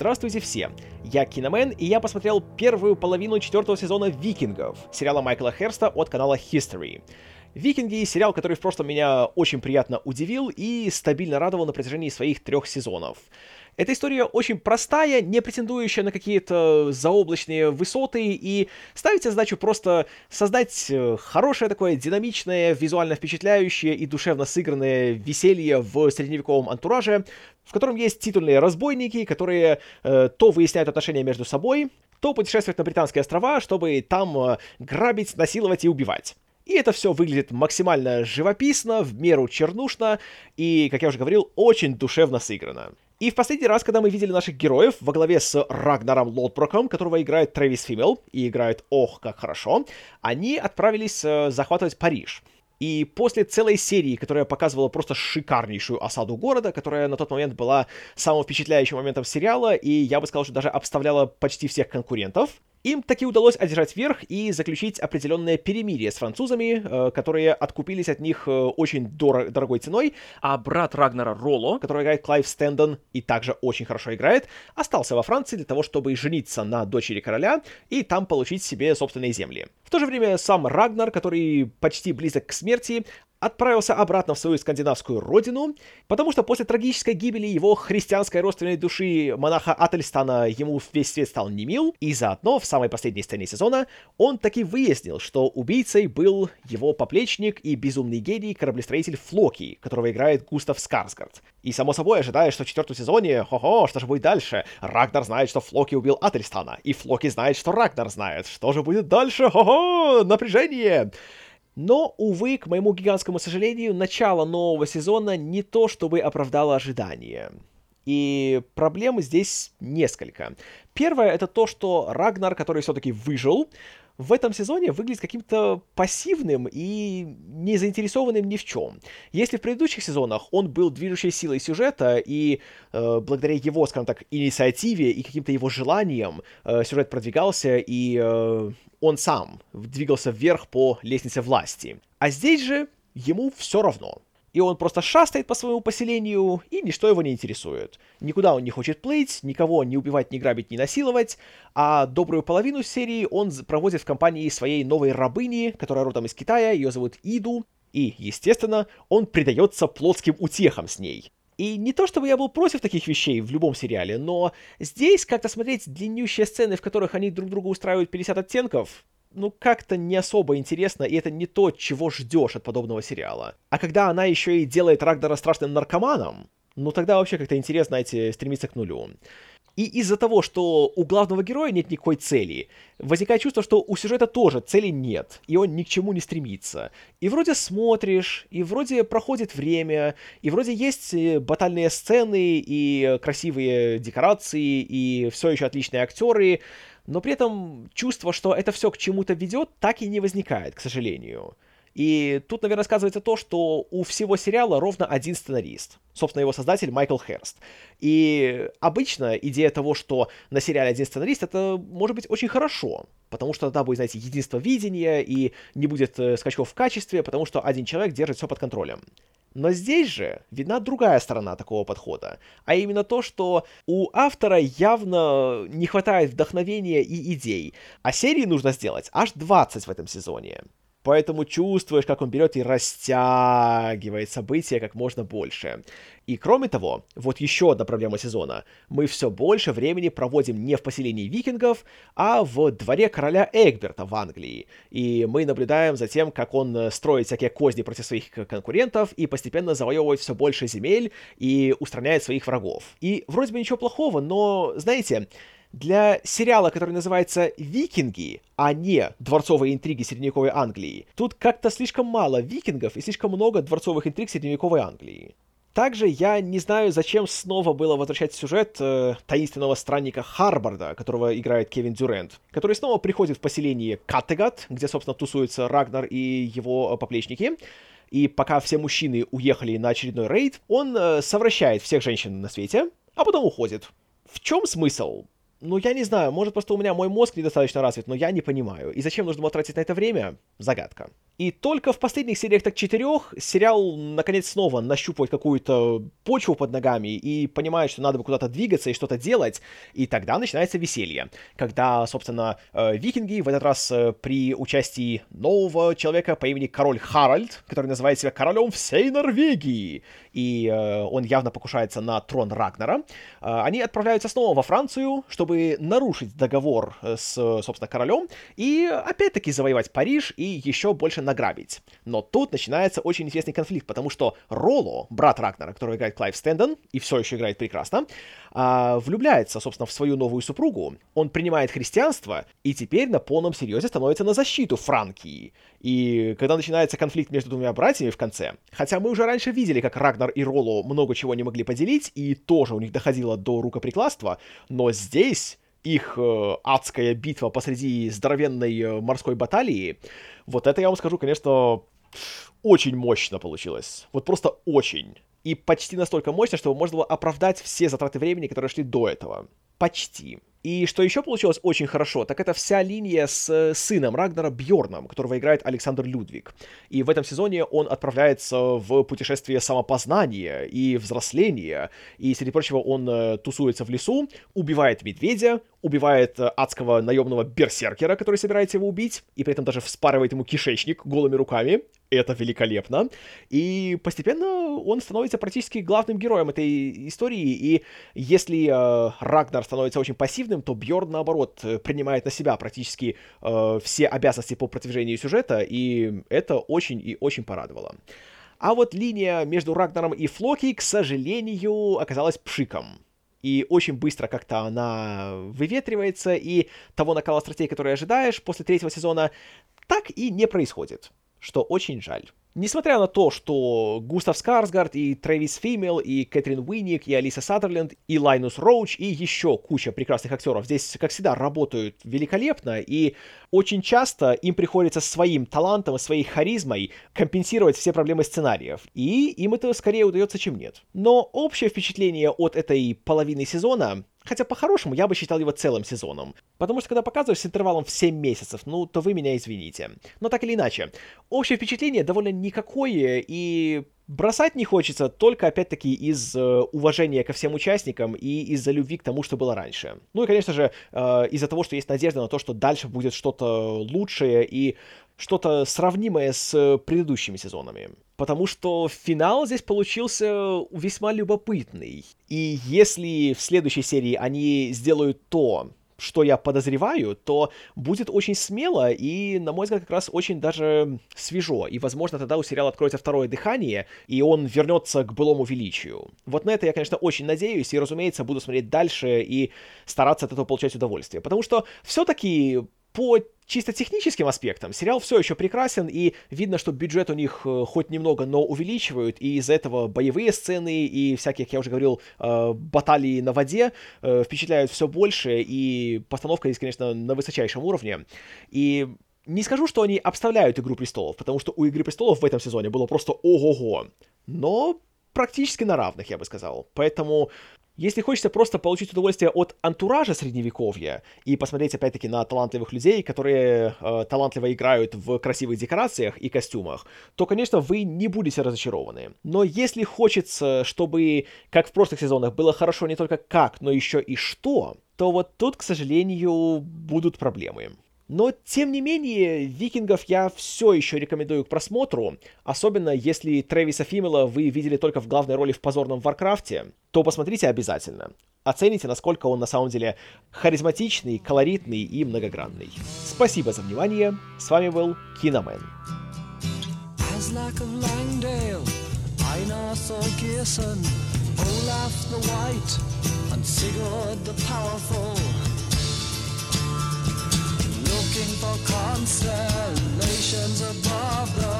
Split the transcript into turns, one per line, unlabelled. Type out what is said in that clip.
Здравствуйте все! Я Киномен, и я посмотрел первую половину четвертого сезона «Викингов», сериала Майкла Херста от канала History. «Викинги» — сериал, который в прошлом меня очень приятно удивил и стабильно радовал на протяжении своих трех сезонов. Эта история очень простая, не претендующая на какие-то заоблачные высоты и ставит себе задачу просто создать э, хорошее такое динамичное, визуально впечатляющее и душевно сыгранное веселье в средневековом антураже, в котором есть титульные разбойники, которые э, то выясняют отношения между собой, то путешествуют на Британские острова, чтобы там э, грабить, насиловать и убивать. И это все выглядит максимально живописно, в меру чернушно и, как я уже говорил, очень душевно сыграно. И в последний раз, когда мы видели наших героев во главе с Рагнаром Лотброком, которого играет Трэвис Фимел, и играет ох, как хорошо, они отправились э, захватывать Париж. И после целой серии, которая показывала просто шикарнейшую осаду города, которая на тот момент была самым впечатляющим моментом сериала, и я бы сказал, что даже обставляла почти всех конкурентов, им таки удалось одержать верх и заключить определенное перемирие с французами, э, которые откупились от них э, очень дор- дорогой ценой, а брат Рагнара Ролло, который играет Клайв Стэндон и также очень хорошо играет, остался во Франции для того, чтобы жениться на дочери короля и там получить себе собственные земли. В то же время сам Рагнар, который почти близок к смерти, отправился обратно в свою скандинавскую родину, потому что после трагической гибели его христианской родственной души монаха Ательстана ему весь свет стал немил, и заодно в самой последней сцене сезона он таки выяснил, что убийцей был его поплечник и безумный гений кораблестроитель Флоки, которого играет Густав Скарсгард. И само собой ожидая, что в четвертом сезоне, хо-хо, что же будет дальше? Рагнар знает, что Флоки убил Ательстана, и Флоки знает, что Рагнар знает. Что же будет дальше? Хо-хо, напряжение! Но, увы, к моему гигантскому сожалению, начало нового сезона не то, чтобы оправдало ожидания. И проблем здесь несколько. Первое это то, что Рагнар, который все-таки выжил, в этом сезоне выглядит каким-то пассивным и не заинтересованным ни в чем. Если в предыдущих сезонах он был движущей силой сюжета, и э, благодаря его, скажем так, инициативе и каким-то его желаниям э, сюжет продвигался, и э, он сам двигался вверх по лестнице власти. А здесь же ему все равно и он просто шастает по своему поселению, и ничто его не интересует. Никуда он не хочет плыть, никого не убивать, не грабить, не насиловать, а добрую половину серии он проводит в компании своей новой рабыни, которая родом из Китая, ее зовут Иду, и, естественно, он предается плотским утехам с ней. И не то чтобы я был против таких вещей в любом сериале, но здесь как-то смотреть длиннющие сцены, в которых они друг друга устраивают 50 оттенков, ну, как-то не особо интересно, и это не то, чего ждешь от подобного сериала. А когда она еще и делает Рагнара страшным наркоманом, ну тогда вообще как-то интересно, знаете, стремиться к нулю. И из-за того, что у главного героя нет никакой цели, возникает чувство, что у сюжета тоже цели нет, и он ни к чему не стремится. И вроде смотришь, и вроде проходит время, и вроде есть э, батальные сцены, и красивые декорации, и все еще отличные актеры, но при этом чувство, что это все к чему-то ведет, так и не возникает, к сожалению. И тут, наверное, сказывается то, что у всего сериала ровно один сценарист. Собственно, его создатель Майкл Херст. И обычно идея того, что на сериале один сценарист, это может быть очень хорошо. Потому что тогда будет, знаете, единство видения, и не будет э, скачков в качестве, потому что один человек держит все под контролем. Но здесь же видна другая сторона такого подхода, а именно то, что у автора явно не хватает вдохновения и идей, а серии нужно сделать аж 20 в этом сезоне. Поэтому чувствуешь, как он берет и растягивает события как можно больше. И кроме того, вот еще одна проблема сезона. Мы все больше времени проводим не в поселении викингов, а в дворе короля Эгберта в Англии. И мы наблюдаем за тем, как он строит всякие козни против своих конкурентов и постепенно завоевывает все больше земель и устраняет своих врагов. И вроде бы ничего плохого, но, знаете, для сериала, который называется «Викинги», а не «Дворцовые интриги средневековой Англии», тут как-то слишком мало викингов и слишком много дворцовых интриг средневековой Англии. Также я не знаю, зачем снова было возвращать сюжет э, таинственного странника Харбарда, которого играет Кевин Дюрент, который снова приходит в поселение Каттегат, где, собственно, тусуются Рагнар и его поплечники. И пока все мужчины уехали на очередной рейд, он э, совращает всех женщин на свете, а потом уходит. В чем смысл? Ну, я не знаю, может, просто у меня мой мозг недостаточно развит, но я не понимаю. И зачем нужно было тратить на это время? Загадка. И только в последних сериях так четырех сериал наконец снова нащупывает какую-то почву под ногами и понимает, что надо бы куда-то двигаться и что-то делать, и тогда начинается веселье, когда, собственно, э, викинги в этот раз э, при участии нового человека по имени Король Харальд, который называет себя королем всей Норвегии, и э, он явно покушается на трон Рагнара, они отправляются снова во Францию, чтобы нарушить договор с, собственно, королем и опять-таки завоевать Париж и еще больше награбить. Но тут начинается очень интересный конфликт, потому что Роло, брат Рагнара, который играет Клайв Стэндон, и все еще играет прекрасно, э, влюбляется, собственно, в свою новую супругу. Он принимает христианство и теперь на полном серьезе становится на защиту Франкии. И когда начинается конфликт между двумя братьями в конце, хотя мы уже раньше видели, как Рагнар и Ролло много чего не могли поделить, и тоже у них доходило до рукоприкладства, но здесь их э, адская битва посреди здоровенной э, морской баталии, вот это, я вам скажу, конечно, очень мощно получилось. Вот просто очень. И почти настолько мощно, чтобы можно было оправдать все затраты времени, которые шли до этого. Почти. И что еще получилось очень хорошо, так это вся линия с э, сыном Рагнара Бьорном, которого играет Александр Людвиг. И в этом сезоне он отправляется в путешествие самопознания и взросления. И, среди прочего, он э, тусуется в лесу, убивает медведя, убивает э, адского наемного берсеркера, который собирается его убить, и при этом даже вспарывает ему кишечник голыми руками. Это великолепно. И постепенно он становится практически главным героем этой истории. И если э, Рагнар становится очень пассивным, то Бьорн, наоборот, принимает на себя практически э, все обязанности по продвижению сюжета, и это очень и очень порадовало. А вот линия между Рагнаром и Флоки, к сожалению, оказалась пшиком и очень быстро как-то она выветривается, и того накала стратегии, который ожидаешь после третьего сезона, так и не происходит, что очень жаль. Несмотря на то, что Густав Скарсгард и Трэвис Фимел, и Кэтрин Уинник, и Алиса Саттерленд, и Лайнус Роуч, и еще куча прекрасных актеров здесь, как всегда, работают великолепно, и очень часто им приходится своим талантом и своей харизмой компенсировать все проблемы сценариев, и им это скорее удается, чем нет. Но общее впечатление от этой половины сезона Хотя по-хорошему я бы считал его целым сезоном. Потому что когда показываешь с интервалом в 7 месяцев, ну, то вы меня извините. Но так или иначе, общее впечатление довольно никакое, и бросать не хочется только, опять-таки, из э, уважения ко всем участникам и из-за любви к тому, что было раньше. Ну и, конечно же, э, из-за того, что есть надежда на то, что дальше будет что-то лучшее и что-то сравнимое с предыдущими сезонами. Потому что финал здесь получился весьма любопытный. И если в следующей серии они сделают то, что я подозреваю, то будет очень смело и, на мой взгляд, как раз очень даже свежо. И, возможно, тогда у сериала откроется второе дыхание, и он вернется к былому величию. Вот на это я, конечно, очень надеюсь, и, разумеется, буду смотреть дальше и стараться от этого получать удовольствие. Потому что все-таки по чисто техническим аспектам сериал все еще прекрасен, и видно, что бюджет у них э, хоть немного, но увеличивают, и из-за этого боевые сцены и всякие, как я уже говорил, э, баталии на воде э, впечатляют все больше, и постановка здесь, конечно, на высочайшем уровне. И не скажу, что они обставляют «Игру престолов», потому что у «Игры престолов» в этом сезоне было просто ого-го. Но практически на равных, я бы сказал. Поэтому если хочется просто получить удовольствие от антуража средневековья и посмотреть опять-таки на талантливых людей, которые э, талантливо играют в красивых декорациях и костюмах, то, конечно, вы не будете разочарованы. Но если хочется, чтобы, как в прошлых сезонах, было хорошо не только как, но еще и что, то вот тут, к сожалению, будут проблемы. Но, тем не менее, «Викингов» я все еще рекомендую к просмотру, особенно если Трэвиса Фимела вы видели только в главной роли в позорном Варкрафте, то посмотрите обязательно. Оцените, насколько он на самом деле харизматичный, колоритный и многогранный. Спасибо за внимание, с вами был Киномен. Olaf the White and Sigurd the Powerful constellations above the